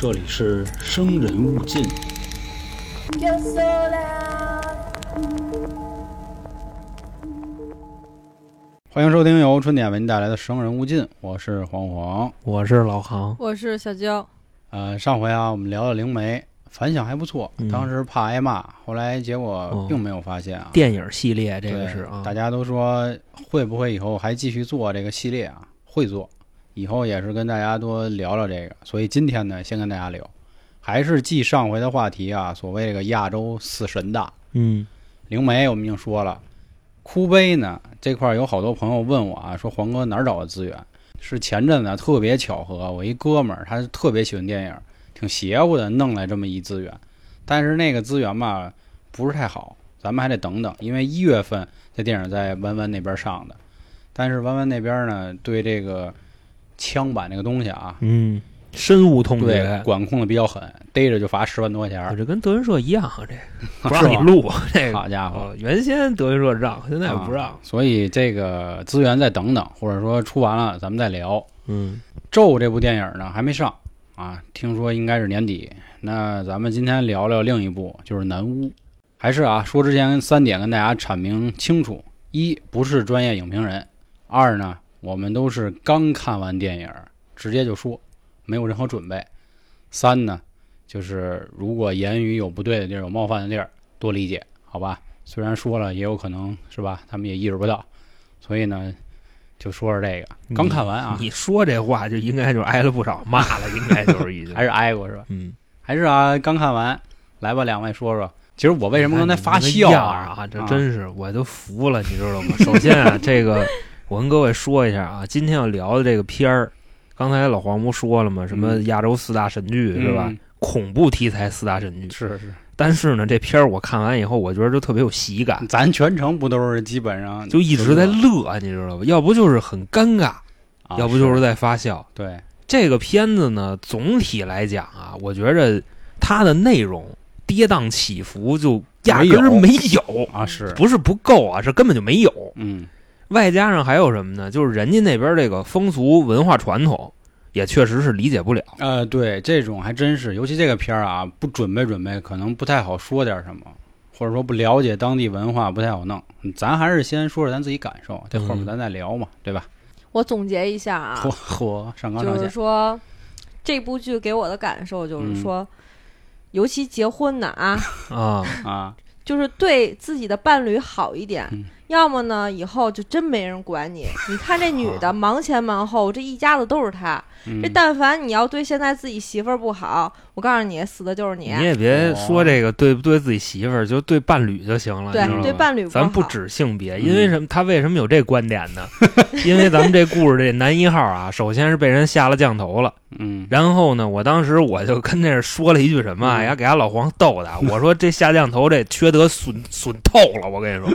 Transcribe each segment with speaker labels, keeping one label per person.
Speaker 1: 这里是生人勿近。
Speaker 2: Yo sola.
Speaker 1: 欢迎收听由春点为您带来的《生人勿近》，我是黄黄。
Speaker 3: 我是老航，
Speaker 4: 我是小娇，
Speaker 1: 呃，上回啊，我们聊了灵媒，反响还不错。
Speaker 3: 嗯
Speaker 1: 当时怕挨骂，后来结果
Speaker 3: 哦
Speaker 1: 并没有发现啊。
Speaker 3: 电影系列这
Speaker 1: 对，
Speaker 3: 个是啊，
Speaker 1: 大家都说会不会以后还继续做这个系列啊？会做，以后也是跟大家多聊聊这个。所以今天呢，先跟大家聊，还是继上回的话题啊，所谓这个亚洲四神大
Speaker 3: 嗯
Speaker 1: 灵媒，我们已经说了。哭碑呢这块儿有好多朋友问我啊，说黄哥哪儿找的资源？是前阵子特别巧合，我一哥们儿他特别喜欢电影，挺邪乎的，弄来这么一资源。但是那个资源吧不是太好，咱们还得等等，因为一月份这电影在弯弯那边上的，但是弯弯那边呢对这个枪版那个东西啊，
Speaker 3: 嗯，深恶痛
Speaker 1: 对
Speaker 3: 绝，
Speaker 1: 管控的比较狠，逮着就罚十万多块钱儿。
Speaker 3: 这跟德云社一样啊，这 不让你录这个。
Speaker 1: 好家伙！
Speaker 3: 哦原先德云社让，现在不让
Speaker 1: 啊。所以这个资源再等等，或者说出完了咱们再聊。
Speaker 3: 嗯
Speaker 1: 咒这部电影呢还没上啊，听说应该是年底。那咱们今天聊聊另一部，就是《南巫》。还是啊，说之前三点跟大家阐明清楚：一不是专业影评人；二呢，我们都是刚看完电影，直接就说，没有任何准备；三呢，就是如果言语有不对的地儿、有冒犯的地儿，多理解，好吧？虽然说了，也有可能是吧，他们也意识不到，所以呢，就说说这个。刚看完啊，
Speaker 3: 你说这话就应该就挨了不少骂了，应该就是已经
Speaker 1: 还是挨过是吧？
Speaker 3: 嗯，
Speaker 1: 还是啊，刚看完，来吧，两位说说。其实我为什么刚才发笑
Speaker 3: 样啊？这真是我都服了，你知道吗？首先啊，这个我跟各位说一下啊，今天要聊的这个片儿，刚才老黄不说了吗？什么
Speaker 1: 嗯
Speaker 3: 亚洲四大神剧是吧？
Speaker 1: 嗯
Speaker 3: 恐怖题材四大神剧，
Speaker 1: 是是，
Speaker 3: 但是呢，这片儿我看完以后，我觉得就特别有喜感，
Speaker 1: 咱全程不都是基本上
Speaker 3: 就一直在乐，你知道吧？要不就是很尴尬，
Speaker 1: 啊
Speaker 3: 要不就是在发笑。
Speaker 1: 对，
Speaker 3: 这个片子呢，总体来讲啊，我觉着它的内容跌宕起伏就压根儿没有，
Speaker 1: 啊是，
Speaker 3: 不是不够啊，是根本就没有。
Speaker 1: 嗯
Speaker 3: 外加上还有什么呢？就是人家那边这个风俗文化传统，也确实是理解不了。
Speaker 1: 呃对，这种还真是，尤其这个片儿啊，不准备准备，可能不太好说点什么，或者说不了解当地文化，不太好弄。咱还是先说说咱自己感受，这后面
Speaker 3: 嗯
Speaker 1: 咱再聊嘛，对吧？
Speaker 4: 我总结一下啊
Speaker 1: 嚯，嚯，上纲上
Speaker 4: 就是，说这部剧给我的感受就是
Speaker 1: 嗯
Speaker 4: 说，尤其结婚的啊，
Speaker 3: 啊，
Speaker 1: 啊，
Speaker 4: 就是对自己的伴侣好一点，
Speaker 1: 嗯
Speaker 4: 要么呢以后就真没人管你。你看这女的忙前忙后，这一家子都是她。
Speaker 1: 嗯
Speaker 4: 这但凡你要对现在自己媳妇儿不好，我告诉你，死的就是你。
Speaker 3: 你也别说这个对不对自己媳妇儿，就对伴侣就行了。
Speaker 4: 对对伴侣不好，
Speaker 3: 咱不指性别，
Speaker 1: 嗯
Speaker 3: 因为什么？他为什么有这观点呢？因为咱们这故事这男一号啊，首先是被人下了降头了，
Speaker 1: 嗯
Speaker 3: 然后呢，我当时我就跟那儿说了一句什么呀，给俺老黄逗的，我说这下降头这缺德损损透了，我跟你说。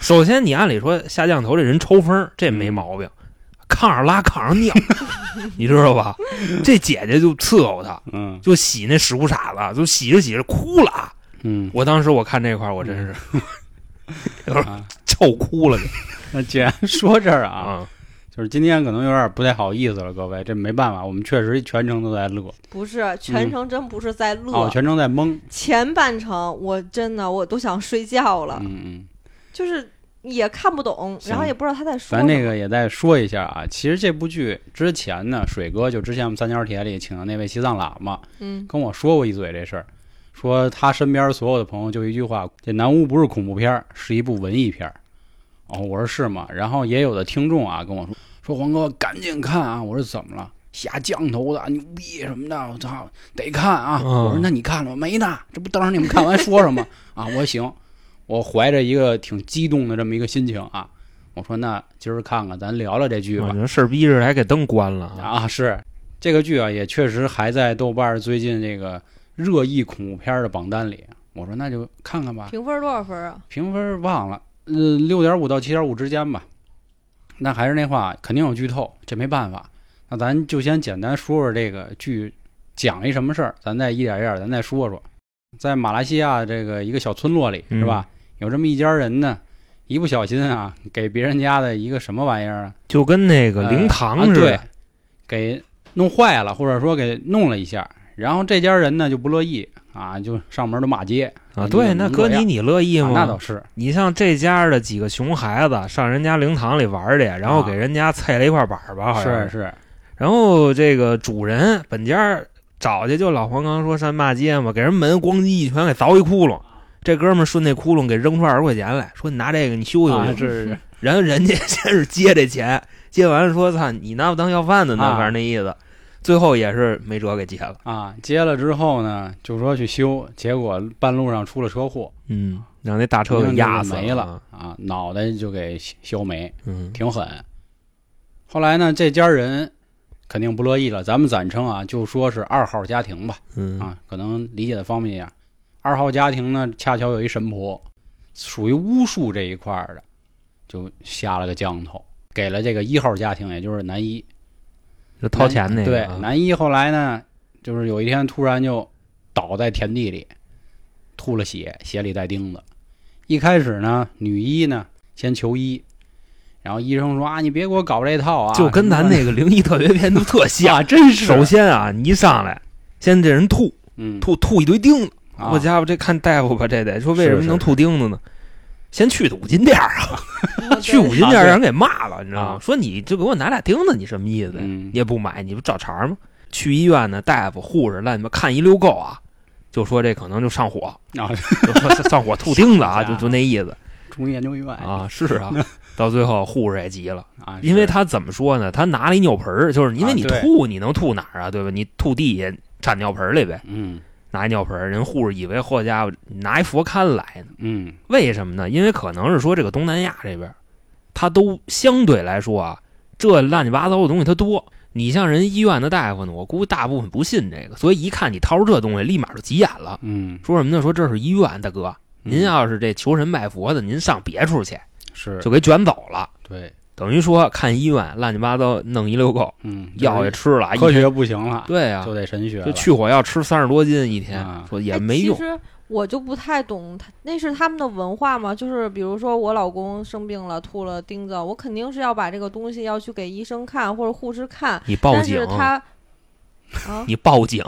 Speaker 3: 首先，你按理说下降头这人抽风，这没毛病，炕上拉炕上尿，你知道吧？这姐姐就伺候他，
Speaker 1: 嗯。
Speaker 3: 就洗那屎裤衩子，就洗着洗着哭了。
Speaker 1: 嗯。
Speaker 3: 我当时我看这块，我真是
Speaker 1: 啊，
Speaker 3: 臭哭了。
Speaker 1: 那既然说这儿啊，
Speaker 3: 啊。
Speaker 1: 就是今天可能有点不太好意思了，各位，这没办法，我们确实全程都在乐，
Speaker 4: 不是全程真不是在乐，
Speaker 1: 哦，全程在懵，
Speaker 4: 前半程我真的我都想睡觉了，
Speaker 1: 嗯嗯。
Speaker 4: 就是也看不懂，然后也不知道他在说
Speaker 1: 咱
Speaker 4: 什么。
Speaker 1: 那个也再说一下啊，其实这部剧之前呢，水哥就之前我们三角铁里请的那位西藏喇嘛
Speaker 4: 嗯，
Speaker 1: 跟我说过一嘴这事儿，说他身边所有的朋友就一句话：这《南屋》不是恐怖片，是一部文艺片。哦，我说是吗？然后也有的听众啊跟我说说黄哥赶紧看啊！我说怎么了？下降头的牛逼什么的，我操，得看啊！
Speaker 3: 嗯
Speaker 1: 我说那你看了吗？没呢，这不等着你们看完说什么 啊？我说行，我怀着一个挺激动的这么一个心情啊，我说那今儿看看，咱聊聊这剧吧。
Speaker 3: 这事儿逼着还给灯关了啊！
Speaker 1: 啊，是这个剧啊，也确实还在豆瓣最近这个热议恐怖片的榜单里。我说那就看看吧，
Speaker 4: 评分多少分啊？
Speaker 1: 评分忘了，呃，六点五到七点五之间吧。那还是那话，肯定有剧透，这没办法。那咱就先简单说说这个剧讲一什么事儿，咱再一点一点咱再说说。在马来西亚这个一个小村落里，
Speaker 3: 嗯
Speaker 1: 是吧？有这么一家人呢，一不小心啊，给别人家的一个什么玩意儿啊，
Speaker 3: 就跟那个灵堂似的，
Speaker 1: 呃啊对，给弄坏了，或者说给弄了一下，然后这家人呢就不乐意啊，就上门都骂街
Speaker 3: 啊，对，那哥你你乐意
Speaker 1: 啊
Speaker 3: 吗？
Speaker 1: 那倒是，
Speaker 3: 你像这家的几个熊孩子上人家灵堂里玩去，然后给人家踩了一块板儿吧，好像
Speaker 1: 是是，
Speaker 3: 然后这个主人本家找去，就老黄刚说上骂街嘛，给人门咣叽一拳给凿一窟窿。这哥们儿顺那窟窿给扔出二十块钱来说：“你拿这个你修修
Speaker 1: 啊
Speaker 3: 去。
Speaker 1: 是是，
Speaker 3: 然后人家 先是接这钱，接完了说：“操，你拿我当要饭的呢？”
Speaker 1: 啊
Speaker 3: 反正那意思。最后也是没辙给接了。
Speaker 1: 啊，接了之后呢，就说去修，结果半路上出了车祸，
Speaker 3: 嗯，让那大车给压死
Speaker 1: 没
Speaker 3: 了。
Speaker 1: 啊，脑袋就给削没，
Speaker 3: 嗯
Speaker 1: 挺狠。后来呢，这家人肯定不乐意了，咱们暂称啊，就说是二号家庭吧，
Speaker 3: 嗯
Speaker 1: 啊，可能理解的方便一点。二号家庭呢，恰巧有一神婆，属于巫术这一块儿的，就下了个降头，给了这个一号家庭，也就是男一。
Speaker 3: 就掏钱那个。
Speaker 1: 对，
Speaker 3: 啊
Speaker 1: 男一后来呢，就是有一天突然就倒在田地里，吐了血，血里带钉子。一开始呢，女一呢先求医，然后医生说啊，你别给我搞这套啊，
Speaker 3: 就跟咱那个灵异特别篇都特像。
Speaker 1: 啊，真是。
Speaker 3: 首先啊，你一上来，先这人吐
Speaker 1: 嗯，
Speaker 3: 吐吐一堆钉子。
Speaker 1: 啊。
Speaker 3: 好家伙，这看大夫吧，这得说为什么能吐钉子呢？先去的五金店啊，
Speaker 4: 嗯
Speaker 3: 去五金店让人给骂了，你知道吗？
Speaker 1: 啊？
Speaker 3: 说你就给我拿俩钉子，你什么意思你也不买，你不找茬吗？去医院呢，大夫、护士让你们看一溜够啊，就说这可能就上火，
Speaker 1: 啊，
Speaker 3: 就说上火吐钉子 啊，就就那意思。
Speaker 1: 中医研究院。
Speaker 3: 啊，是啊。到最后护士也急了，
Speaker 1: 啊，
Speaker 3: 因为他怎么说呢？他拿了一尿盆儿，就是因为你吐，你能吐哪儿啊？对吧？你吐地下铲尿盆里呗，
Speaker 1: 嗯
Speaker 3: 拿一尿盆儿，人护士以为好家伙拿一佛龛来呢。
Speaker 1: 嗯
Speaker 3: 为什么呢？因为可能是说这个东南亚这边，它都相对来说啊，这乱七八糟的东西它多。你像人医院的大夫呢，我估计大部分不信这个，所以一看你掏出这东西，立马就急眼了。
Speaker 1: 嗯，
Speaker 3: 说什么呢？说这是医院，大哥，您
Speaker 1: 嗯
Speaker 3: 要是这求神拜佛的，您上别处去，
Speaker 1: 是
Speaker 3: 就给卷走了。
Speaker 1: 对，
Speaker 3: 等于说看医院乱七八糟弄一溜够，
Speaker 1: 嗯，
Speaker 3: 药也吃了，
Speaker 1: 科学不行了，
Speaker 3: 对呀、
Speaker 1: 就得神学了，
Speaker 3: 就去火药吃三十多斤一天，
Speaker 1: 啊
Speaker 3: 说也
Speaker 4: 哎
Speaker 3: 没用
Speaker 4: 其。实我就不太懂，他那是他们的文化吗？就是比如说我老公生病了，吐了钉子，我肯定是要把这个东西要去给医生看或者护士看，
Speaker 3: 你报警
Speaker 4: 是，他啊，
Speaker 3: 你报警，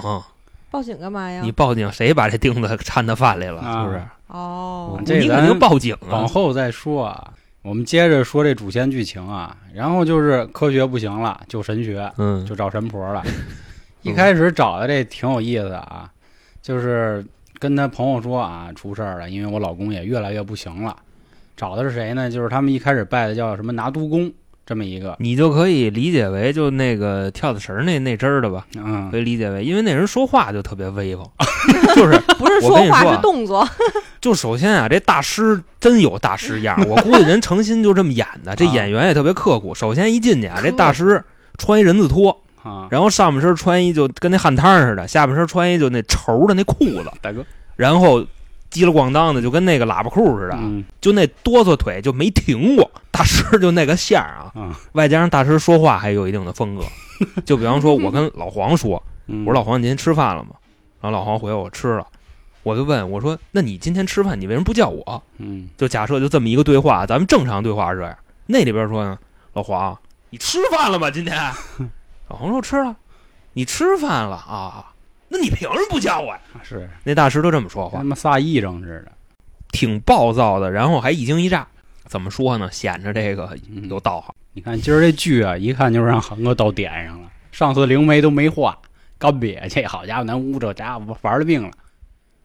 Speaker 4: 报警干嘛呀
Speaker 3: 你？报警，谁把这钉子掺到饭里了？
Speaker 1: 啊
Speaker 3: 是不是？
Speaker 4: 哦，
Speaker 3: 你肯定报警啊
Speaker 1: 往！后再说啊。我们接着说这主线剧情啊，然后就是科学不行了，就神学，
Speaker 3: 嗯，
Speaker 1: 就找神婆了。一开始找的这挺有意思的啊，就是跟他朋友说啊，出事儿了，因为我老公也越来越不行了。找的是谁呢？就是他们一开始拜的叫什么拿督公这么一个，
Speaker 3: 你就可以理解为就那个跳的绳儿那那针儿的吧，
Speaker 1: 嗯。
Speaker 3: 可以理解为，因为那人说话就特别威风，就是
Speaker 4: 不是
Speaker 3: 我跟你
Speaker 4: 话
Speaker 3: 说啊。
Speaker 4: 是动作，
Speaker 3: 就首先啊，这大师真有大师样儿，我估计人诚心就这么演的，这
Speaker 1: 啊
Speaker 3: 演员也特别刻苦。首先一进去啊，这大师穿一人字拖，
Speaker 1: 啊，
Speaker 3: 然后上半身穿一就跟那汗摊似的，下半身穿一就那绸的那裤子，
Speaker 1: 大哥，
Speaker 3: 然后叽里咣当的就跟那个喇叭裤似的，
Speaker 1: 嗯
Speaker 3: 就那哆嗦腿就没停过。大师就那个相儿啊，
Speaker 1: 啊，
Speaker 3: 外加上大师说话还有一定的风格。就比方说，我跟老黄说，
Speaker 1: 嗯
Speaker 3: 我说老黄，您吃饭了吗？然后老黄回我吃了，我就问我说，那你今天吃饭你为什么不叫我？
Speaker 1: 嗯
Speaker 3: 就假设就这么一个对话，咱们正常对话是这样。那里边说呢，老黄，你吃饭了吗？今天？老黄说吃了。你吃饭了啊？那你凭什么不叫我呀？
Speaker 1: 是
Speaker 3: 那大师都这么说话
Speaker 1: 他，妈仨癔症似的，
Speaker 3: 挺暴躁的，然后还一惊一乍。怎么说呢？显着这个
Speaker 1: 嗯
Speaker 3: 有道行。
Speaker 1: 你看今儿这剧啊，一看就让恒哥到点上了。上次灵媒都没画，干瘪去好家伙，咱屋这家伙玩了命了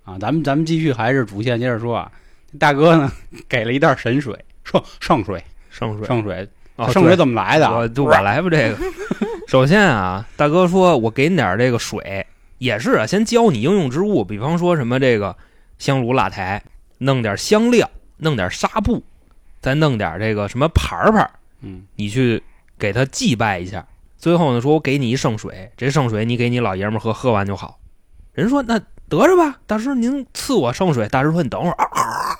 Speaker 1: 啊！咱们咱们继续还是主线，接着说啊。大哥呢给了一袋神水，圣圣水，
Speaker 3: 圣水，
Speaker 1: 圣水，
Speaker 3: 啊
Speaker 1: 圣水怎么来的啊？
Speaker 3: 我就我来吧，这个。首先啊，大哥说我给你点这个水，也是啊，先教你应用之物，比方说什么这个香炉蜡台，弄点香料，弄点纱布，再弄点这个什么牌儿牌，
Speaker 1: 嗯
Speaker 3: 你去给他祭拜一下。最后呢，说我给你一圣水，这圣水你给你老爷们喝，喝完就好。人说那得着吧，大师您赐我圣水。大师说你等会儿啊，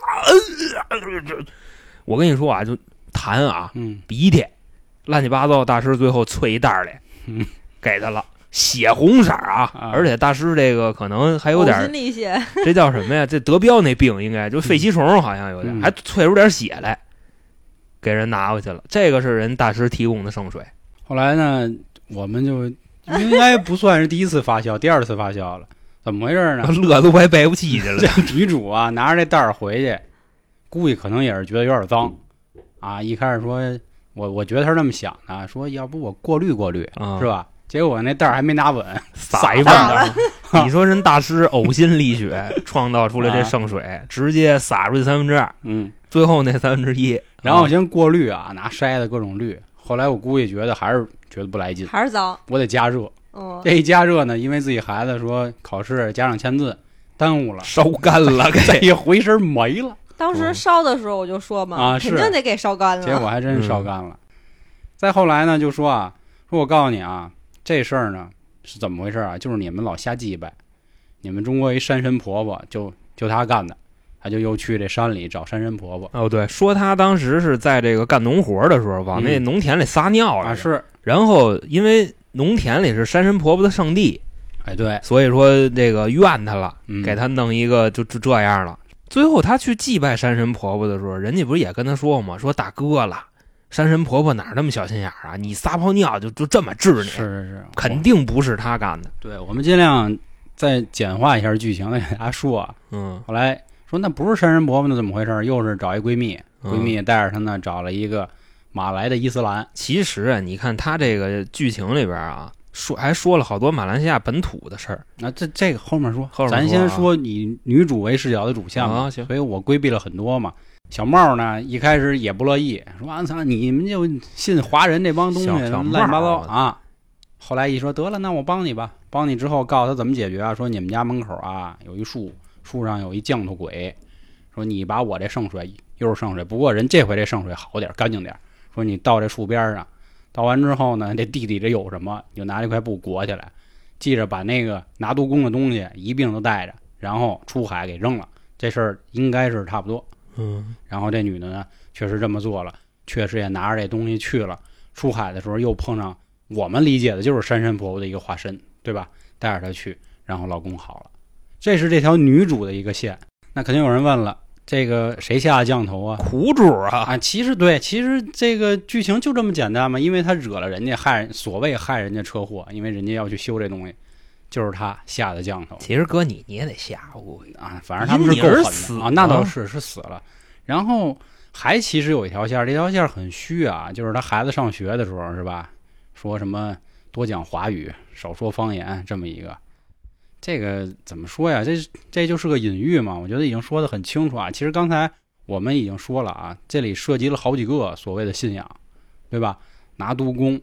Speaker 3: 我跟你说啊，就痰啊，
Speaker 1: 嗯
Speaker 3: 鼻涕，乱七八糟。大师最后啐一袋儿里，给他了，血红色啊！而且大师这个可能还有点，这叫什么呀？这德彪那病应该就肺吸虫，好像有点，还啐出点血来，给人拿回去了。这个是人大师提供的圣水。
Speaker 1: 后来呢，我们就应该不算是第一次发酵，第二次发酵了，怎么回事呢？
Speaker 3: 乐都快背不起去了。
Speaker 1: 这女主啊，拿着这袋儿回去，估计可能也是觉得有点脏啊。一开始说，我我觉得他是那么想的，说要不我过滤过滤，
Speaker 3: 啊
Speaker 1: 是吧？结果那袋儿还没拿稳，
Speaker 3: 撒一
Speaker 1: 撒
Speaker 3: 半儿，你说人大师呕心沥血 创造出来这圣水，直接撒出去三分之二，
Speaker 1: 嗯，
Speaker 3: 最后那三分之一，啊
Speaker 1: 然后先过滤啊，拿筛子各种滤。后来我估计觉得还是觉得不来劲，
Speaker 4: 还是脏。
Speaker 1: 我得加热。
Speaker 4: 嗯，
Speaker 1: 这一加热呢，因为自己孩子说考试家长签字耽误了，
Speaker 3: 烧干了，
Speaker 1: 这
Speaker 3: 给
Speaker 1: 一回身没了，
Speaker 4: 当时烧的时候我就说嘛，
Speaker 1: 啊是
Speaker 4: 肯定得给烧干了。
Speaker 1: 结果还真烧干了。再后来呢，就说啊，说我告诉你啊，这事儿呢是怎么回事啊？就是你们老瞎祭拜，你们中国一山神婆婆就就她干的，她就又去这山里找山神婆婆
Speaker 3: 哦，对，说他当时是在这个干农活的时候，往那
Speaker 1: 嗯
Speaker 3: 农田里撒尿了，
Speaker 1: 啊，是，
Speaker 3: 然后因为农田里是山神婆婆的圣地，
Speaker 1: 哎对，
Speaker 3: 所以说这个怨他了，
Speaker 1: 嗯
Speaker 3: 给他弄一个就就这样了。最后他去祭拜山神婆婆的时候，人家不是也跟他说吗？说大哥了，山神婆婆哪那么小心眼儿啊？你撒泡尿就就这么治你，
Speaker 1: 是是是，
Speaker 3: 肯定不是他干的。
Speaker 1: 对，我们尽量再简化一下剧情，再 给大家说啊。
Speaker 3: 嗯，
Speaker 1: 后来说那不是山神婆婆，那怎么回事？又是找一闺蜜，
Speaker 3: 嗯
Speaker 1: 闺蜜带着她呢找了一个马来的伊斯兰，
Speaker 3: 其实啊，你看他这个剧情里边啊，说还说了好多马来西亚本土的事儿。
Speaker 1: 那这这个后面说，
Speaker 3: 后面说啊
Speaker 1: 咱先说以女主为视角的主线，
Speaker 3: 啊行
Speaker 1: 所以我规避了很多嘛。小帽呢一开始也不乐意，说啊操，你们就信华人这帮东西乱七八糟
Speaker 3: 茂
Speaker 1: 啊。后来一说得了，那我帮你吧，帮你之后告诉他怎么解决啊？说你们家门口啊有一树，树上有一降头鬼，说你把我这圣水又是圣水，不过人这回这圣水好点儿干净点儿。说你到这树边上，到完之后呢，这地底这有什么，你就拿这块布裹起来，记着把那个拿毒弓的东西一并都带着，然后出海给扔了。这事儿应该是差不多。
Speaker 3: 嗯，
Speaker 1: 然后这女的呢，确实这么做了，确实也拿着这东西去了。出海的时候又碰上我们理解的就是山神婆婆的一个化身，对吧？带着她去，然后老公好了。这是这条女主的一个线。那肯定有人问了，这个谁下的降头啊？
Speaker 3: 苦主啊，
Speaker 1: 啊，其实对，其实这个剧情就这么简单嘛，因为他惹了人家害人，所谓害人家车祸，因为人家要去修这东西，就是他下的降头
Speaker 3: 其实搁你你也得吓唬
Speaker 1: 啊。反正他们是够狠的啊，那倒
Speaker 3: 啊
Speaker 1: 是是死了。然后还其实有一条线儿，这条线儿很虚啊，就是他孩子上学的时候是吧，说什么多讲华语，少说方言这么一个。这个怎么说呀？这这就是个隐喻嘛。我觉得已经说的很清楚啊。其实刚才我们已经说了啊，这里涉及了好几个所谓的信仰，对吧？拿督公，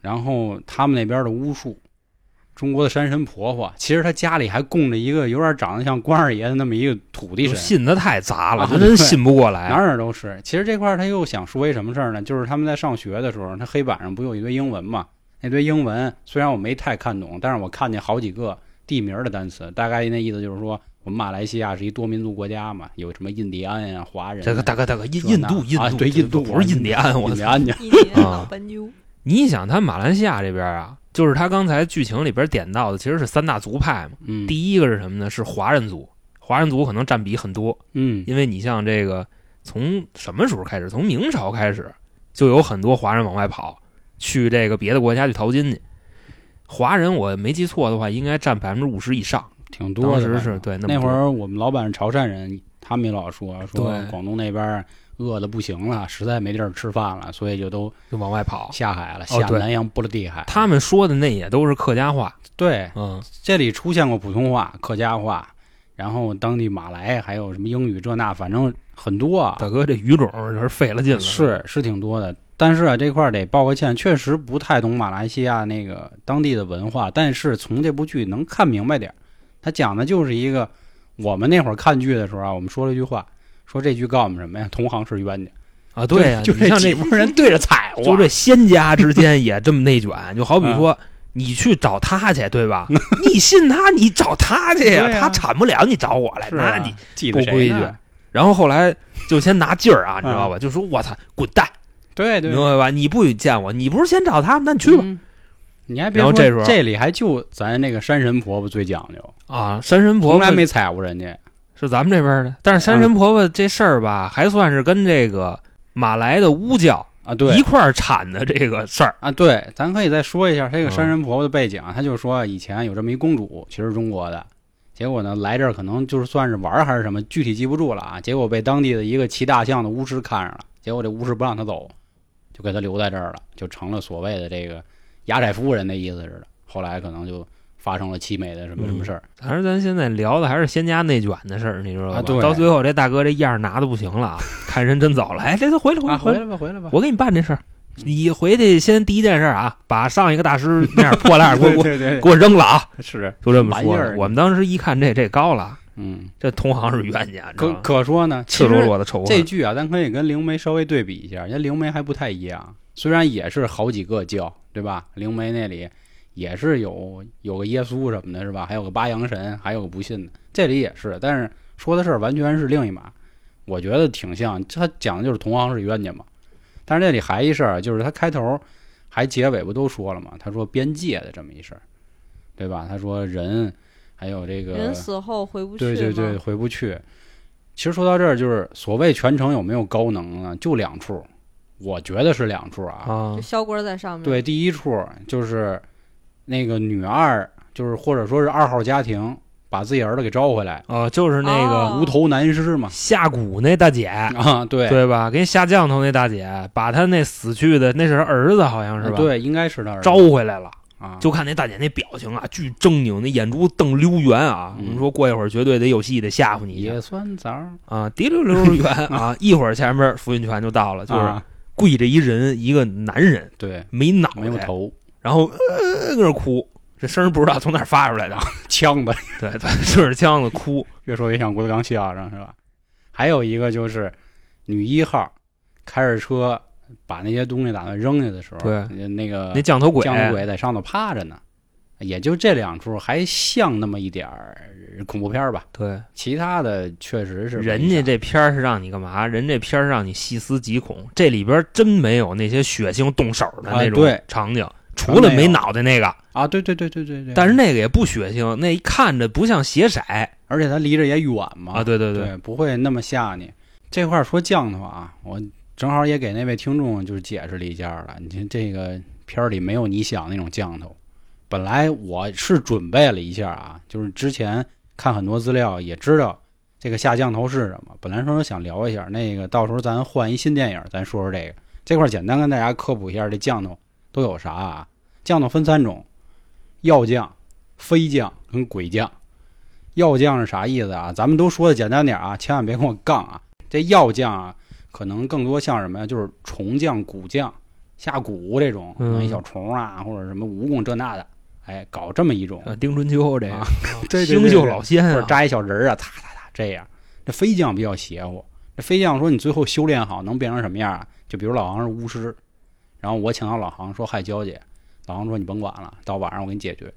Speaker 1: 然后他们那边的巫术，中国的山神婆婆，其实她家里还供着一个有点长得像关二爷的那么一个土地神，
Speaker 3: 信的太杂了，
Speaker 1: 啊
Speaker 3: 这真信不过来。
Speaker 1: 哪哪都是。其实这块儿他又想说一什么事儿呢？就是他们在上学的时候，他黑板上不有一堆英文嘛？那堆英文虽然我没太看懂，但是我看见好几个地名的单词，大概那意思就是说，我们马来西亚是一多民族国家嘛，有什么印第安呀、华人啊。
Speaker 3: 这个大哥大哥，印印度印度这
Speaker 1: 对印度
Speaker 3: 不是印第安，我操！
Speaker 1: 印第安去。
Speaker 4: 一年
Speaker 3: 啊
Speaker 4: 老斑鸠，
Speaker 3: 你想，他马来西亚这边啊，就是他刚才剧情里边点到的，其实是三大族派嘛。
Speaker 1: 嗯，
Speaker 3: 第一个是什么呢？是华人族，华人族可能占比很多，
Speaker 1: 嗯
Speaker 3: 因为你像这个从什么时候开始？从明朝开始，就有很多华人往外跑，去这个别的国家去淘金去。华人我没记错的话，应该占百分之五十以上。
Speaker 1: 挺多的。
Speaker 3: 当时是对那
Speaker 1: 那会儿我们老板是潮汕人，他们也老说说广东那边饿的不行了，实在没地儿吃饭了，所以就都
Speaker 3: 就往外跑。
Speaker 1: 下海了，下南洋波罗的海。
Speaker 3: 他们说的那也都是客家话，
Speaker 1: 对
Speaker 3: 嗯，
Speaker 1: 这里出现过普通话、客家话，然后当地马来，还有什么英语这那，反正很多啊。
Speaker 3: 大哥这语种就是费了劲了。
Speaker 1: 是是挺多的，但是啊，这块儿得报个歉，确实不太懂马来西亚那个当地的文化，但是从这部剧能看明白点儿。他讲的就是一个，我们那会儿看剧的时候啊，我们说了一句话，说这剧告诉我们什么呀？同行是冤家。
Speaker 3: 啊，对呀、
Speaker 1: 就
Speaker 3: 你像这
Speaker 1: 几拨人对着踩和，
Speaker 3: 就这仙家之间也这么内卷，就好比说。你去找他去，对吧？你信他，你找他去呀、他铲不了，你找我来，
Speaker 1: 啊
Speaker 3: 那你
Speaker 1: 记得谁
Speaker 3: 不规矩？然后后来就先拿劲儿啊，你知道吧？就说我操，滚蛋，
Speaker 1: 对对
Speaker 3: 明，白吧？你不许见我，你不是先找他吗？那你去吧。
Speaker 1: 嗯你还别说，
Speaker 3: 这时候
Speaker 1: 这里还就咱那个山神婆婆最讲究，
Speaker 3: 啊，山神婆婆
Speaker 1: 从来没踩过人家。
Speaker 3: 是咱们这边的，但是山神婆婆这事儿吧，还算是跟这个马来的巫教
Speaker 1: 啊，对
Speaker 3: 一块儿产的这个事儿。
Speaker 1: 啊，对，咱可以再说一下这个
Speaker 3: 嗯
Speaker 1: 山神婆婆的背景啊。她就说以前有这么一公主，其实中国的，结果呢来这儿可能就是算是玩儿还是什么，具体记不住了啊。结果被当地的一个骑大象的巫师看上了，结果这巫师不让她走，就给他留在这儿了，就成了所谓的这个压寨夫人的意思似的。后来可能就发生了凄美的什么什么事儿。
Speaker 3: 反正咱现在聊的还是仙家内卷的事儿，你知道吧？
Speaker 1: 啊对
Speaker 3: 到最后这大哥这样拿的不行了啊，看人真走了，哎，这都回来回来
Speaker 1: 啊，
Speaker 3: 回来，
Speaker 1: 吧，回来吧。
Speaker 3: 我给你办这事儿。你回去先第一件事啊，把上一个大师那样破烂 给我给我
Speaker 1: 对对
Speaker 3: 给我扔了啊！
Speaker 1: 是，
Speaker 3: 就这么说
Speaker 1: 玩意。
Speaker 3: 我们当时一看这这高了，
Speaker 1: 嗯，
Speaker 3: 这同行是冤家，
Speaker 1: 可？可说呢，
Speaker 3: 赤裸裸的仇恨。
Speaker 1: 这剧啊，咱可以跟灵媒稍微对比一下，人家灵媒还不太一样，虽然也是好几个教，对吧？灵媒那里也是有有个耶稣什么的，是吧？还有个八阳神，还有个不信的，这里也是，但是说的事儿完全是另一码。我觉得挺像，他讲的就是同行是冤家嘛。但是这里还一事儿，就是他开头还结尾不都说了嘛？他说边界的这么一事儿，对吧？他说人还有这个
Speaker 4: 人死后回不去
Speaker 1: 对对对，回不去。其实说到这儿，就是所谓全程有没有高能呢？就两处，我觉得是两处啊。
Speaker 3: 啊
Speaker 4: 就，萧棍儿在上面。
Speaker 1: 对，第一处就是那个女二，就是或者说是二号家庭，把自己儿子给招回来，
Speaker 3: 啊，就是那个
Speaker 4: 哦
Speaker 1: 无头男尸嘛。
Speaker 3: 下蛊那大姐，
Speaker 1: 啊，对
Speaker 3: 对吧？给你下降头那大姐，把她那死去的那是他儿子，好像是吧？，
Speaker 1: 对，应该是他儿子
Speaker 3: 招回来了。
Speaker 1: 啊，
Speaker 3: 就看那大姐那表情啊，巨狰狞，那眼珠瞪溜圆啊。
Speaker 1: 嗯
Speaker 3: 我们说过一会儿绝对得有戏，得吓唬你一下
Speaker 1: 野酸枣，
Speaker 3: 啊，滴溜溜圆啊！一会儿前面福运泉就到了，就是
Speaker 1: 啊
Speaker 3: 跪着一人，一个男人
Speaker 1: 对，
Speaker 3: 没脑袋，
Speaker 1: 没有头，
Speaker 3: 然后呃搁那哭，这声儿不知道从哪儿发出来的，
Speaker 1: 呛的，
Speaker 3: 对 对，对着腔子哭。
Speaker 1: 越说越像郭德纲相声是吧？还有一个就是女一号开着车把那些东西打算扔下的时候，
Speaker 3: 对
Speaker 1: 那个
Speaker 3: 那降头鬼，
Speaker 1: 降头鬼在上头趴着呢，也就这两处还像那么一点儿恐怖片儿吧，
Speaker 3: 对，
Speaker 1: 其他的确实是
Speaker 3: 人家这片儿是让你干嘛？人这片儿让你细思极恐，这里边真没有那些血腥动手的那种场景，除了没脑袋那个，
Speaker 1: 啊，对对对对对对，
Speaker 3: 但是那个也不血腥，那一看着不像血色
Speaker 1: 而且它离着也远嘛，
Speaker 3: 啊，对对
Speaker 1: 对，不会那么吓你。这块儿说降头啊，我正好也给那位听众就是解释了一下了。你看这个片儿里没有你想那种降头。本来我是准备了一下啊，就是之前看很多资料也知道这个下降头是什么。本来说想聊一下那个，到时候咱换一新电影，咱说说这个。这块儿简单跟大家科普一下，这降头都有啥啊？降头分三种：药降、飞降跟鬼降。药降是啥意思啊？咱们都说的简单点啊，千万别跟我杠啊。这药降啊，可能更多像什么呀？就是虫降、蛊降、下蛊这种，弄一小虫啊，或者什么蜈蚣这那的，哎，搞这么一种，
Speaker 3: 啊，丁春秋这个 星宿老仙啊，
Speaker 1: 或者扎一小人儿啊，擦擦擦这样。这飞将比较邪乎。这飞将说你最后修炼好能变成什么样啊？就比如老航是巫师，然后我请到老航说害娇姐，老航说你甭管了，到晚上我给你解决。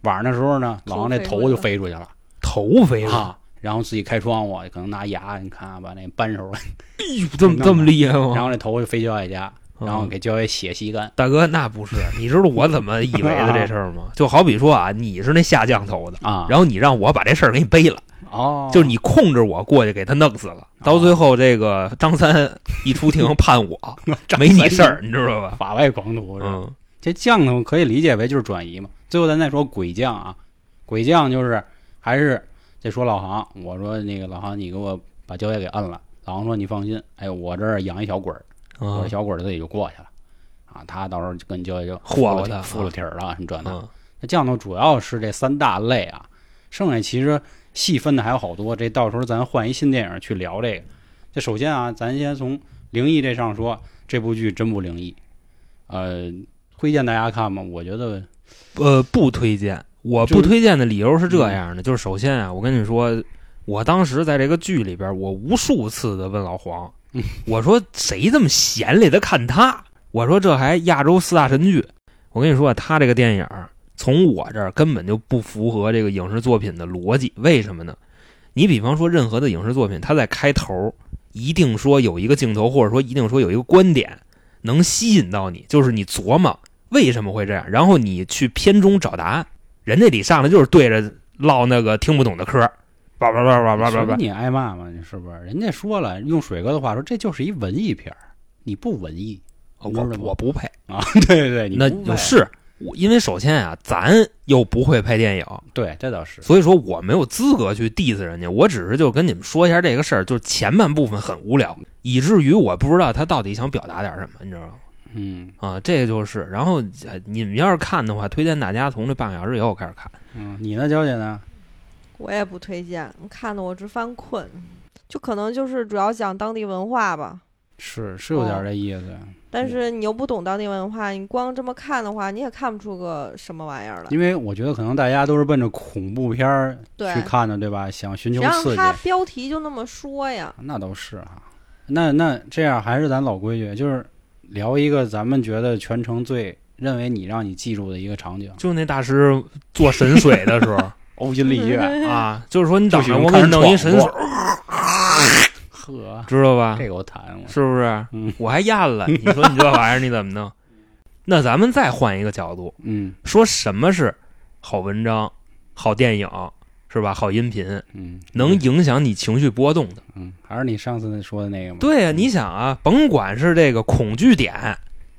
Speaker 1: 晚上的时候呢，老航那头就飞出去了。
Speaker 3: 头飞了，
Speaker 1: 啊，然后自己开窗户，可能拿牙，你看啊把那扳手了，
Speaker 3: 哎呦，这么这么厉害吗然？
Speaker 1: 后那头就飞焦爷家，然后
Speaker 3: 嗯
Speaker 1: 给焦爷血吸干。
Speaker 3: 大哥，那不是，你知道我怎么以为的 这事儿吗？就好比说啊，你是那下降头的，
Speaker 1: 啊，
Speaker 3: 然后你让我把这事儿给你背了，
Speaker 1: 哦，
Speaker 3: 就是你控制我过去给他弄死了，到最后这个张三一出庭判我 没你事儿，你知道吧？
Speaker 1: 法外狂徒是吧？
Speaker 3: 嗯，
Speaker 1: 这降头可以理解为就是转移嘛。最后咱再说鬼将啊，鬼将就是还是这说老航，我说那个老航你给我把焦爷给摁了，老航说你放心，哎，我这儿养一小鬼儿，我小鬼儿自己就过去了。啊，他到时候就跟焦爷就
Speaker 3: 霍霍他
Speaker 1: 服了体儿了，你这那。
Speaker 3: 嗯
Speaker 1: 那降头主要是这三大类啊，剩下其实细分的还有好多。这到时候咱换一新电影去聊这个。这首先啊，咱先从灵异这上说，这部剧真不灵异。呃，推荐大家看吗？我觉得
Speaker 3: 呃，不推荐。我不推荐的理由是这样的，就是首先啊，我跟你说，我当时在这个剧里边，我无数次的问老黄
Speaker 1: 嗯，
Speaker 3: 我说谁这么闲来的看他？我说这还亚洲四大神剧。我跟你说，他这个电影从我这儿根本就不符合这个影视作品的逻辑。为什么呢？你比方说任何的影视作品，它在开头一定说有一个镜头，或者说一定说有一个观点能吸引到你，就是你琢磨为什么会这样，然后你去片中找答案。人家得上来就是对着唠那个听不懂的嗑，叭叭叭叭叭叭叭。
Speaker 1: 你挨骂吗？你是不是？人家说了，用水哥的话说，这就是一文艺片儿，你不文艺。
Speaker 3: 我我不配。
Speaker 1: 啊，对对，你
Speaker 3: 那是我，因为首先啊，咱又不会拍电影，
Speaker 1: 对，这倒是，
Speaker 3: 所以说我没有资格去 diss 人家。我只是就跟你们说一下这个事儿，就是前半部分很无聊，以至于我不知道他到底想表达点什么，你知道吗？
Speaker 1: 嗯
Speaker 3: 啊，这个就是。然后呃你们要是看的话，推荐大家从这半个小时以后开始看。
Speaker 1: 嗯，你呢，娇姐呢？
Speaker 4: 我也不推荐，看的我直犯困。就可能就是主要讲当地文化吧，
Speaker 1: 是是有点这意思，
Speaker 4: 但是你又不懂当地文化，你光这么看的话，你也看不出个什么玩意儿来。
Speaker 1: 因为我觉得可能大家都是奔着恐怖片儿去，看的，对吧？想寻求
Speaker 4: 谁让
Speaker 1: 刺激，
Speaker 4: 他标题就那么说呀？
Speaker 1: 那倒是哈。那那这样还是咱老规矩，就是聊一个咱们觉得全程最认为你让你记住的一个场景，
Speaker 3: 就那大师做神水的时候。
Speaker 1: 呕心沥血，
Speaker 3: 啊，就是说你等着我给你弄一神水，
Speaker 1: 呵，
Speaker 3: 知道吧？
Speaker 1: 这个我谈过，
Speaker 3: 是不是？
Speaker 1: 嗯。
Speaker 3: 我还咽了，你说你这玩意儿你怎么弄？那咱们再换一个角度，
Speaker 1: 嗯。
Speaker 3: 说什么是好文章、好电影，是吧？好音频，
Speaker 1: 嗯，
Speaker 3: 能影响你情绪波动的。
Speaker 1: 嗯，还是你上次说的那个吗？
Speaker 3: 对呀、你想啊，甭管是这个恐惧点，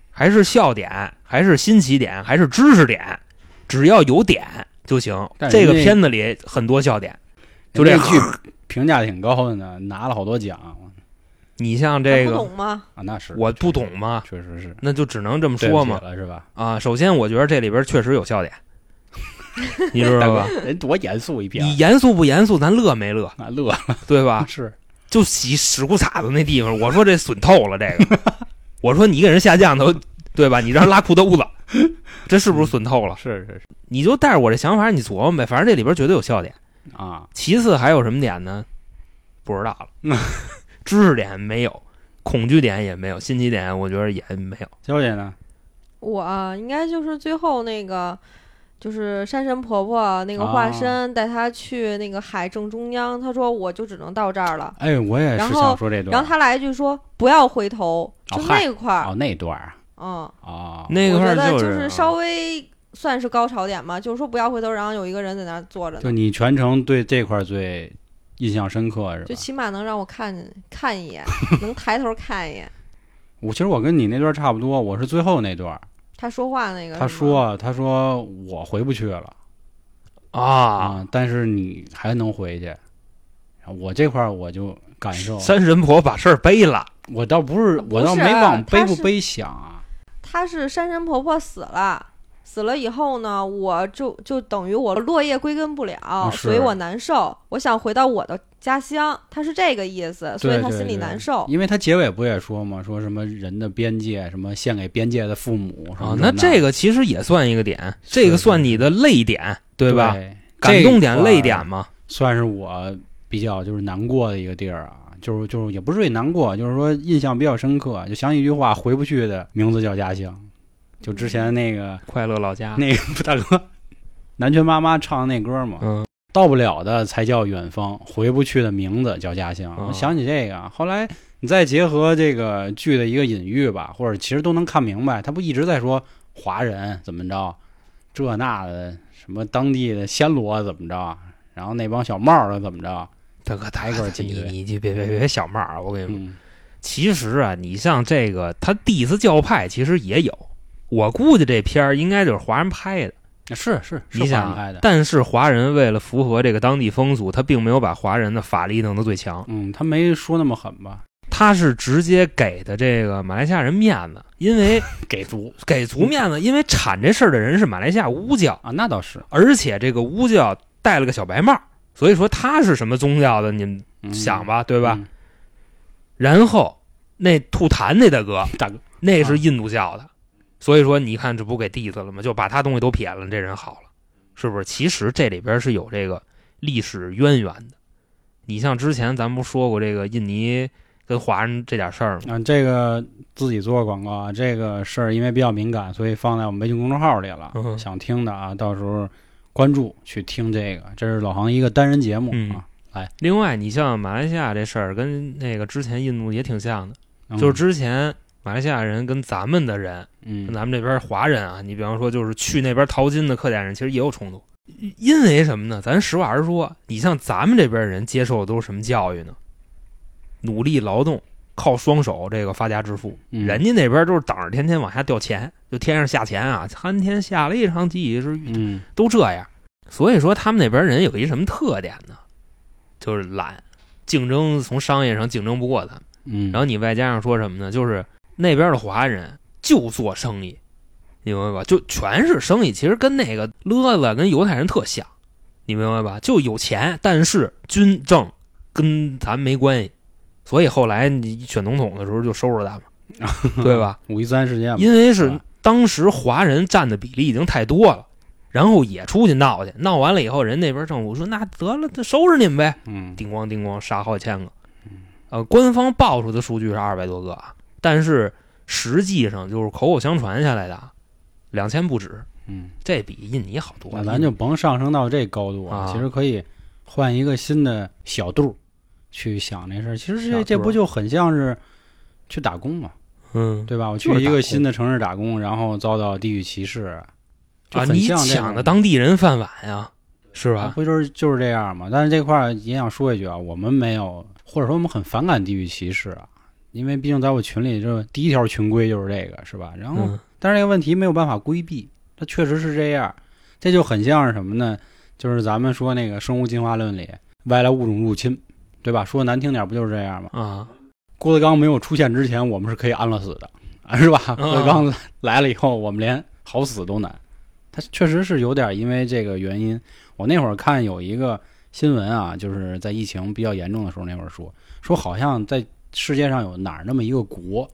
Speaker 3: 还是笑点，还是新奇点，还是知识点，只要有点就行。这个片子里很多笑点，就这
Speaker 1: 剧评价挺高的呢，拿了好多奖
Speaker 3: 你像这个，
Speaker 4: 懂吗？
Speaker 1: 啊，那是
Speaker 3: 我不懂吗，
Speaker 1: 确实是
Speaker 3: 那就只能这么说嘛。
Speaker 1: 是吧？
Speaker 3: 啊，首先我觉得这里边确实有笑点，你知道吧？
Speaker 1: 人多严肃一片，
Speaker 3: 你严肃不严肃，咱乐没乐，
Speaker 1: 啊乐了
Speaker 3: 对吧？
Speaker 1: 是
Speaker 3: 就洗屎裤衩子那地方，我说这损透了，这个，我说你给人下降头，对吧？你让人拉裤兜子，这是不是损透了？
Speaker 1: 是是是
Speaker 3: 你就带着我这想法，你琢磨呗，反正这里边绝对有笑点。
Speaker 1: 啊，
Speaker 3: 其次还有什么点呢？不知道了，知识点没有，恐惧点也没有，新奇点我觉得也没有。
Speaker 1: 小姐呢？
Speaker 4: 我啊应该就是最后那个，就是山神婆婆那个化
Speaker 1: 啊
Speaker 4: 身带她去那个海正中央，她说我就只能到这儿了。
Speaker 1: 哎，我也是
Speaker 4: 然后
Speaker 1: 想说这段，
Speaker 4: 然后她来一句说不要回头，就那块儿，
Speaker 1: 哦那段儿
Speaker 4: 嗯，
Speaker 1: 哦，
Speaker 3: 那个
Speaker 4: 我觉
Speaker 3: 儿就
Speaker 4: 就是稍微算是高潮点嘛，就是说不要回头，然后有一个人在那儿坐着，
Speaker 1: 就你全程对这块儿最印象深刻是吧
Speaker 4: 就？起码能让我看看一眼，能抬头看一眼。
Speaker 1: 我其实我跟你那段差不多，我是最后那段，
Speaker 4: 他说话那个，
Speaker 1: 他说他说我回不去了
Speaker 3: 啊，
Speaker 1: 啊，但是你还能回去。我这块儿我就感受，
Speaker 3: 山神婆把事儿背了，
Speaker 1: 我倒不是，我倒没往背不背想啊。
Speaker 4: 她是山神婆婆死了。死了以后呢，我就就等于我落叶归根不了，
Speaker 1: 啊
Speaker 4: 所以我难受。我想回到我的家乡，他是这个意思，所以他心里
Speaker 1: 对对对
Speaker 4: 难受。
Speaker 1: 因为他结尾不也说嘛，说什么人的边界，什么献给边界的父母什么
Speaker 3: 啊，那这
Speaker 1: 个
Speaker 3: 个其实也算一个点，这个算你的泪点，对吧？
Speaker 1: 对
Speaker 3: 感动点、泪点嘛。
Speaker 1: 算是我比较就是难过的一个地儿啊，就是就是也不是最难过，就是说印象比较深刻，就想起一句话，回不去的名字叫家乡。就之前那个
Speaker 3: 快乐老家，
Speaker 1: 那个大哥南拳妈妈唱的那歌嘛，
Speaker 3: 嗯，
Speaker 1: 到不了的才叫远方，回不去的名字叫家乡。
Speaker 3: 哦
Speaker 1: 我想起这个，后来你再结合这个剧的一个隐喻吧，或者其实都能看明白，他不一直在说华人怎么着，这那的什么当地的暹罗怎么着，然后那帮小帽儿的怎么着，
Speaker 3: 大哥，
Speaker 1: 抬个儿挤
Speaker 3: 你
Speaker 1: 兑
Speaker 3: 你你别别别小帽儿啊！我跟你说，
Speaker 1: 嗯，
Speaker 3: 其实啊，你像这个，他第一次教派其实也有，我估计这片儿应该就是华人拍的。
Speaker 1: 是是是
Speaker 3: 你
Speaker 1: 华
Speaker 3: 想
Speaker 1: 拍的，
Speaker 3: 但是华人为了符合这个当地风俗，他并没有把华人的法力弄得最强，
Speaker 1: 嗯，他没说那么狠吧？
Speaker 3: 他是直接给的这个马来西亚人面子，因为
Speaker 1: 给足
Speaker 3: 给足面子，因为铲这事儿的人是马来西亚巫教，
Speaker 1: 啊，那倒是，
Speaker 3: 而且这个巫教戴了个小白帽，所以说他是什么宗教的，你们
Speaker 1: 嗯
Speaker 3: 想吧，对吧？
Speaker 1: 嗯
Speaker 3: 然后那吐痰那大哥，
Speaker 1: 大哥，
Speaker 3: 那是印度教的，所以说你看这不给 diss 了吗？就把他东西都撇了，这人好了，是不是？其实这里边是有这个历史渊源的。你像之前咱不说过这个印尼跟华人这点事儿吗？
Speaker 1: 啊，这个自己做广告啊，这个事儿因为比较敏感，所以放在我们微信公众号里了。
Speaker 3: 嗯
Speaker 1: 想听的啊，到时候关注去听这个，这是老航一个单人节目
Speaker 3: 嗯
Speaker 1: 啊。
Speaker 3: 另外，你像马来西亚这事儿跟那个之前印度也挺像的，
Speaker 1: 嗯
Speaker 3: 就是之前马来西亚人跟咱们的人，
Speaker 1: 嗯
Speaker 3: 跟咱们这边华人啊，你比方说就是去那边淘金的客家人，其实也有冲突。因为什么呢？咱实话实说，你像咱们这边人接受的都是什么教育呢？努力劳动，靠双手这个发家致富，
Speaker 1: 嗯
Speaker 3: 人家那边都是等着天天往下掉钱，就天上下钱啊，寒天下了一场几是雨，
Speaker 1: 嗯
Speaker 3: 都这样。所以说他们那边人有一什么特点呢？就是懒，竞争从商业上竞争不过他们。
Speaker 1: 嗯，
Speaker 3: 然后你外加上说什么呢？就是那边的华人就做生意，你明白吧？就全是生意，其实跟那个勒子跟犹太人特像，你明白吧？就有钱，但是军政跟咱没关系。所以后来你选总统的时候就收拾他们，对吧？
Speaker 1: 五一三事件，
Speaker 3: 因为是当时华人占的比例已经太多了，然后也出去闹去，闹完了以后，人那边政府说那得了，那收拾你们呗，
Speaker 1: 嗯
Speaker 3: 叮咣叮咣杀好几千个。呃，官方报出的数据是二百多个啊，但是实际上就是口口相传下来的，两千不止，
Speaker 1: 嗯，
Speaker 3: 这比印尼好多。
Speaker 1: 那咱就甭上升到这高度
Speaker 3: 啊
Speaker 1: 其实可以换一个新的小度去想这事儿。其实这这不就很像是去打工嘛，
Speaker 3: 嗯
Speaker 1: 对吧？我去一个新的城市打工，然后遭到地域歧视，就
Speaker 3: 啊，你
Speaker 1: 很像这种
Speaker 3: 抢的当地人饭碗呀，是吧？
Speaker 1: 不就是就是这样嘛？但是这块儿也想说一句啊，我们没有，或者说我们很反感地域歧视啊，因为毕竟在我群里，就第一条群规就是这个，是吧？然后，
Speaker 3: 嗯
Speaker 1: 但是这个问题没有办法规避，它确实是这样，这就很像是什么呢？就是咱们说那个生物进化论里外来物种入侵，对吧？说难听点，不就是这样吗？
Speaker 3: 啊，
Speaker 1: 郭德纲没有出现之前，我们是可以安乐死的，啊，是吧？
Speaker 3: 嗯
Speaker 1: 郭德纲来了以后，我们连好死都难。他确实是有点因为这个原因。我那会儿看有一个新闻啊，就是在疫情比较严重的时候，那会儿说说好像在世界上有哪儿那么一个国，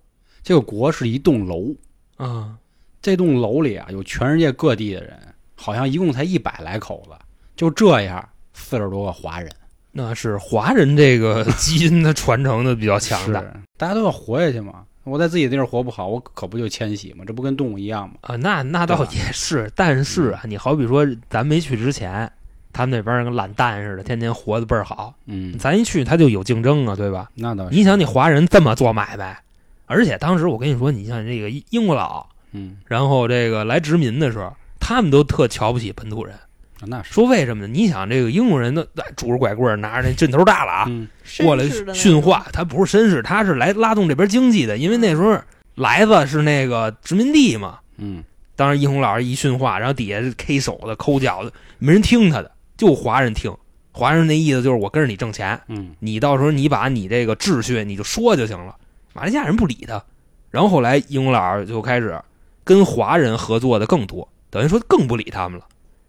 Speaker 1: 这个国是一栋楼，
Speaker 3: 啊，
Speaker 1: 这栋楼里啊有全世界各地的人，好像一共才一百来口子，就这样四十多个华人。
Speaker 3: 那是华人这个 基因的传承的比较强
Speaker 1: 是
Speaker 3: 大，
Speaker 1: 大家都要活下去嘛。我在自己地儿活不好，我可不就迁徙吗？这不跟动物一样吗？
Speaker 3: 啊，那那倒也是，但是啊，你好比说咱没去之前，他们那边跟懒蛋似的，天天活得倍儿好，
Speaker 1: 嗯，
Speaker 3: 咱一去他就有竞争啊，对吧？
Speaker 1: 那倒是。
Speaker 3: 你想，你华人这么做买卖，而且当时我跟你说，你像这个英国佬，
Speaker 1: 嗯，
Speaker 3: 然后这个来殖民的时候，他们都特瞧不起本土人，
Speaker 1: 那是。
Speaker 3: 说为什么呢？你想这个英国人都哎拄着拐棍，拿着那劲头大了啊，
Speaker 1: 嗯。
Speaker 3: 过来训话，他不是绅士，他是来拉动这边经济的，因为那时候来子是那个殖民地嘛。
Speaker 1: 嗯。
Speaker 3: 当时一红老师一训话，然后底下是 K 手的、抠脚的，没人听他的，就华人听。华人那意思就是我跟着你挣钱，
Speaker 1: 嗯
Speaker 3: 你到时候你把你这个秩序你就说就行了。马来西亚人不理他，然后后来英国佬就开始跟华人合作的更多，等于说更不理他们了，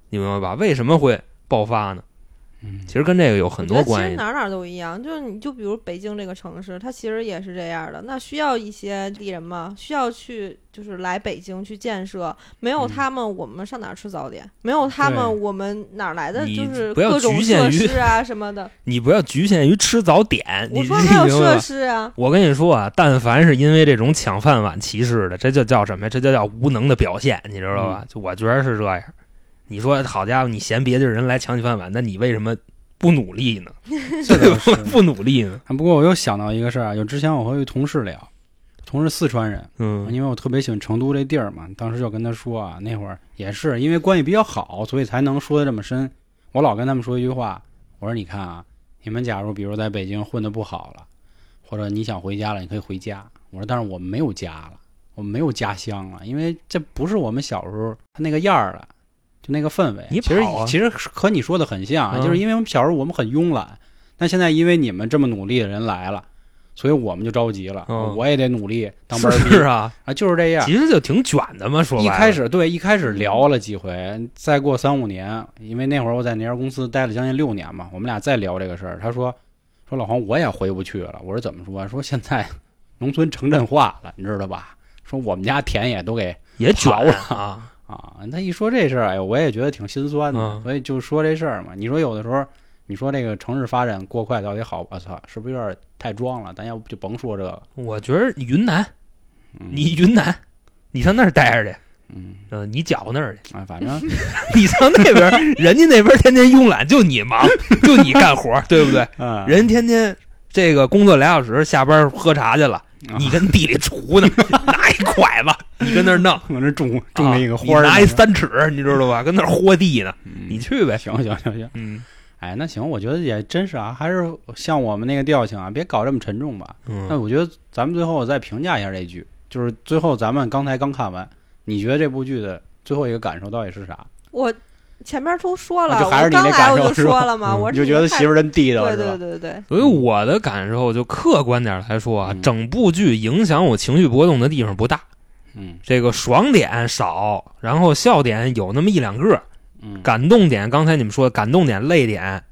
Speaker 3: 你明白吧？为什么会爆发呢？
Speaker 1: 嗯，
Speaker 3: 其实跟这个有很多关系。
Speaker 4: 其实哪哪都一样，就是你就比如北京这个城市，它其实也是这样的。那需要一些地人吗，需要去就是来北京去建设。没有
Speaker 1: 嗯
Speaker 4: 他们，我们上哪儿吃早点？没有他们，我们哪来的就是各种
Speaker 3: 局限于
Speaker 4: 设施啊什么的？
Speaker 3: 你不要局限于吃早点，你
Speaker 4: 我说还有
Speaker 3: 你明白吧
Speaker 4: 设施啊，
Speaker 3: 我跟你说啊，但凡是因为这种抢饭碗歧视的，这就叫什么呀？这就叫无能的表现，你知道吧？就我觉得是这样。你说好家伙，你嫌别的人来抢你饭碗，那你为什么不努力呢？不努力呢？
Speaker 1: 不过我又想到一个事儿啊，就之前我和一同事聊，同事四川人，
Speaker 3: 嗯
Speaker 1: 因为我特别喜欢成都这地儿嘛，当时就跟他说啊，那会儿也是因为关系比较好，所以才能说的这么深。我老跟他们说一句话，我说你看啊，你们假如比如在北京混的不好了，或者你想回家了，你可以回家。我说但是我们没有家了，我们没有家乡了，因为这不是我们小时候他那个样儿了。就那个氛围，
Speaker 3: 你
Speaker 1: 其实其实和你说的很像就是因为我们小时候我们很慵懒，但现在因为你们这么努力的人来了，所以我们就着急了，
Speaker 3: 嗯
Speaker 1: 我也得努力当班儿逼
Speaker 3: 是啊，
Speaker 1: 啊，就是这样。
Speaker 3: 其实就挺卷的嘛。说
Speaker 1: 一开始对，一开始聊了几回，再过三五年，因为那会儿我在那家公司待了将近六年嘛，我们俩再聊这个事儿。他说说老黄我也回不去了。我说怎么说？说现在农村城镇化了，你知道吧？说我们家田也都给
Speaker 3: 也卷
Speaker 1: 跑了
Speaker 3: 啊，
Speaker 1: 啊。他一说这事儿，哎呦，我也觉得挺心酸的。
Speaker 3: 嗯
Speaker 1: 所以就说这事儿嘛。你说有的时候，你说这个城市发展过快到底好？我操，是不是有点太装了？咱要不就甭说这个。
Speaker 3: 我觉得云南，
Speaker 1: 嗯、
Speaker 3: 你云南，你上那儿待着去，
Speaker 1: 嗯
Speaker 3: 嗯，你搅和那儿去。
Speaker 1: 啊，反正
Speaker 3: 你上那边，人家那边天天慵懒，就你忙，就你干活，对不对？
Speaker 1: 啊，
Speaker 3: 人天天这个工作俩小时，下班喝茶去了，
Speaker 1: 啊
Speaker 3: 你跟地里锄呢，拿一拐子，你跟那儿弄，
Speaker 1: 往那种种那个
Speaker 3: 啊
Speaker 1: 花儿
Speaker 3: 拿一三尺，你知道吧？跟那儿豁地呢，
Speaker 1: 嗯。
Speaker 3: 你去呗。
Speaker 1: 行行行行，
Speaker 3: 嗯。
Speaker 1: 哎，那行，我觉得也真是啊，还是像我们那个调性啊，别搞这么沉重吧。那
Speaker 3: 嗯，
Speaker 1: 我觉得咱们最后再评价一下这剧，就是最后咱们刚才刚看完，你觉得这部剧的最后一个感受到底是啥？
Speaker 4: 我前面都说了，
Speaker 1: 啊就还是你那
Speaker 4: 我刚来我就
Speaker 1: 感受
Speaker 4: 说了嘛，
Speaker 3: 嗯
Speaker 4: 我
Speaker 1: 你就觉得媳妇儿真地道
Speaker 4: 对？对对对，
Speaker 3: 所以我的感受就客观点来说啊，
Speaker 1: 嗯。
Speaker 3: 整部剧影响我情绪波动的地方不大，
Speaker 1: 嗯。
Speaker 3: 这个爽点少，然后笑点有那么一两个，
Speaker 1: 嗯。
Speaker 3: 感动点刚才你们说的感动点、泪点，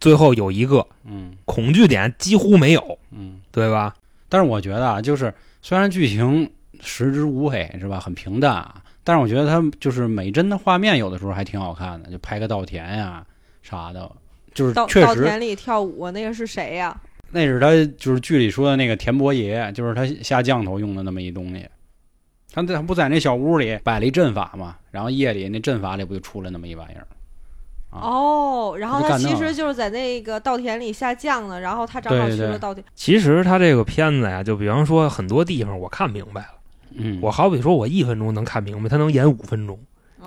Speaker 3: 最后有一个，
Speaker 1: 嗯。
Speaker 3: 恐惧点几乎没有，
Speaker 1: 嗯。
Speaker 3: 对吧？
Speaker 1: 但是我觉得啊，就是虽然剧情食之无味是吧，很平淡啊，但是我觉得它就是美帧的画面有的时候还挺好看的，就拍个稻田呀啥的，就是
Speaker 4: 稻
Speaker 1: 确实
Speaker 4: 稻田里跳舞那个是谁呀？
Speaker 1: 那是他就是剧里说的那个田伯爷，就是他下降头用的那么一东西。他他不在那小屋里摆了一阵法嘛，然后夜里那阵法里不就出来那么一玩意儿？啊
Speaker 4: 哦，然后他其实就是在那个稻田里下降呢，然后他正好去了稻田。
Speaker 3: 其实他这个片子呀，就比方说很多地方我看明白了，
Speaker 1: 嗯，
Speaker 3: 我好比说我一分钟能看明白，他能演五分钟。
Speaker 4: 哦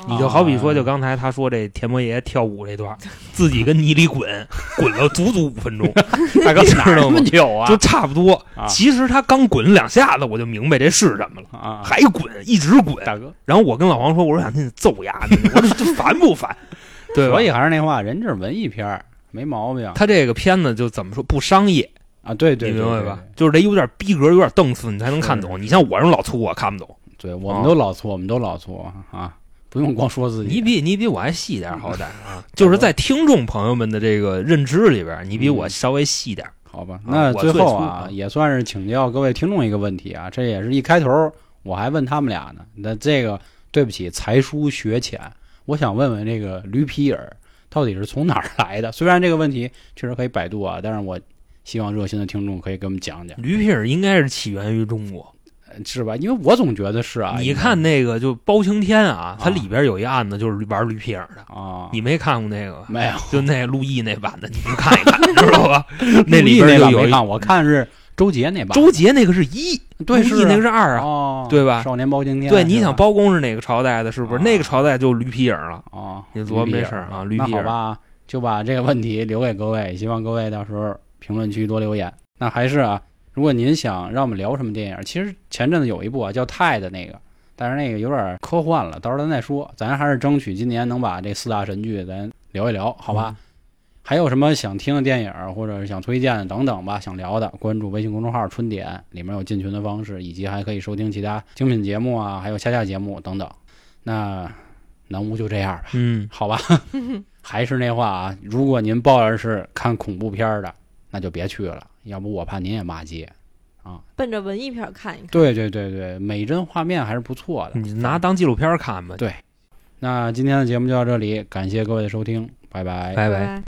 Speaker 3: 你就好比说，就刚才他说这田伯爷跳舞这段，自己跟泥里滚，滚了足足五分钟，
Speaker 1: 大哥
Speaker 3: 知
Speaker 1: 哪儿那
Speaker 3: 道吗
Speaker 1: 么久啊？
Speaker 3: 就差不多。
Speaker 1: 啊
Speaker 3: 其实他刚滚两下子，我就明白这是什么了，
Speaker 1: 啊，
Speaker 3: 还滚，一直滚。
Speaker 1: 大哥，
Speaker 3: 然后我跟老黄说，我说想跟你揍丫的，我说这烦不烦？对
Speaker 1: 所？以还是那话，人这是文艺片儿，没毛病
Speaker 3: 他这个片子就怎么说不商业，
Speaker 1: 啊。对对，对
Speaker 3: 你明白吧？？就是得有点逼格，有点档次，你才能看懂。你像我这种老粗，我看不懂。
Speaker 1: 对，我们都老粗，我们都老粗啊，不用光说自己。
Speaker 3: 你比你比我还细点儿，好歹啊，就是在听众朋友们的这个认知里边，你比我稍微细点儿。
Speaker 1: 好吧，
Speaker 3: 啊
Speaker 1: 那最后啊，
Speaker 3: 啊
Speaker 1: 也算是请教各位听众一个问题啊，这也是一开头我还问他们俩呢。那这个对不起，才疏学浅，我想问问这个驴皮影到底是从哪儿来的？虽然这个问题确实可以百度啊，但是我希望热心的听众可以给我们讲讲，
Speaker 3: 驴皮儿应该是起源于中国。
Speaker 1: 呃是吧？因为我总觉得是啊。
Speaker 3: 你看那个就包青天啊，它
Speaker 1: 啊
Speaker 3: 里边有一案子就是玩驴皮影的，
Speaker 1: 啊，
Speaker 3: 你没看过那个？
Speaker 1: 没有
Speaker 3: 就那陆毅那版的，你们看一看，知道吧？那里边就有一
Speaker 1: 看，我看是周杰那版。
Speaker 3: 周杰那个是一，
Speaker 1: 对是啊
Speaker 3: 陆毅那个是二啊。
Speaker 1: 哦，
Speaker 3: 对吧
Speaker 1: 少年包青天。
Speaker 3: 对，你想包公是哪个朝代的？是不是
Speaker 1: 啊
Speaker 3: 那个朝代就驴皮影了？
Speaker 1: 啊，
Speaker 3: 你琢磨
Speaker 1: 驴皮
Speaker 3: 这事啊驴皮影
Speaker 1: 那好吧，就把这个问题留给各位，希望各位到时候评论区多留言。那还是啊，如果您想让我们聊什么电影，其实前阵子有一部啊叫《泰》的那个，但是那个有点科幻了，到时候咱再说。咱还是争取今年能把这四大神剧咱聊一聊，好吧？
Speaker 3: 嗯
Speaker 1: 还有什么想听的电影或者是想推荐的等等吧，想聊的，关注微信公众号“春点”，里面有进群的方式，以及还可以收听其他精品节目啊，还有下架节目等等。那南屋就这样吧，
Speaker 3: 嗯，
Speaker 1: 好吧？还是那话啊，如果您抱着是看恐怖片儿的，那就别去了，要不我怕您也骂街。
Speaker 4: 啊奔着文艺片儿看一看。
Speaker 1: 对对对对，美帧画面还是不错的。
Speaker 3: 你拿当纪录片看吧。
Speaker 1: 对那今天的节目就到这里，感谢各位的收听，拜拜。
Speaker 3: 拜拜。
Speaker 4: 拜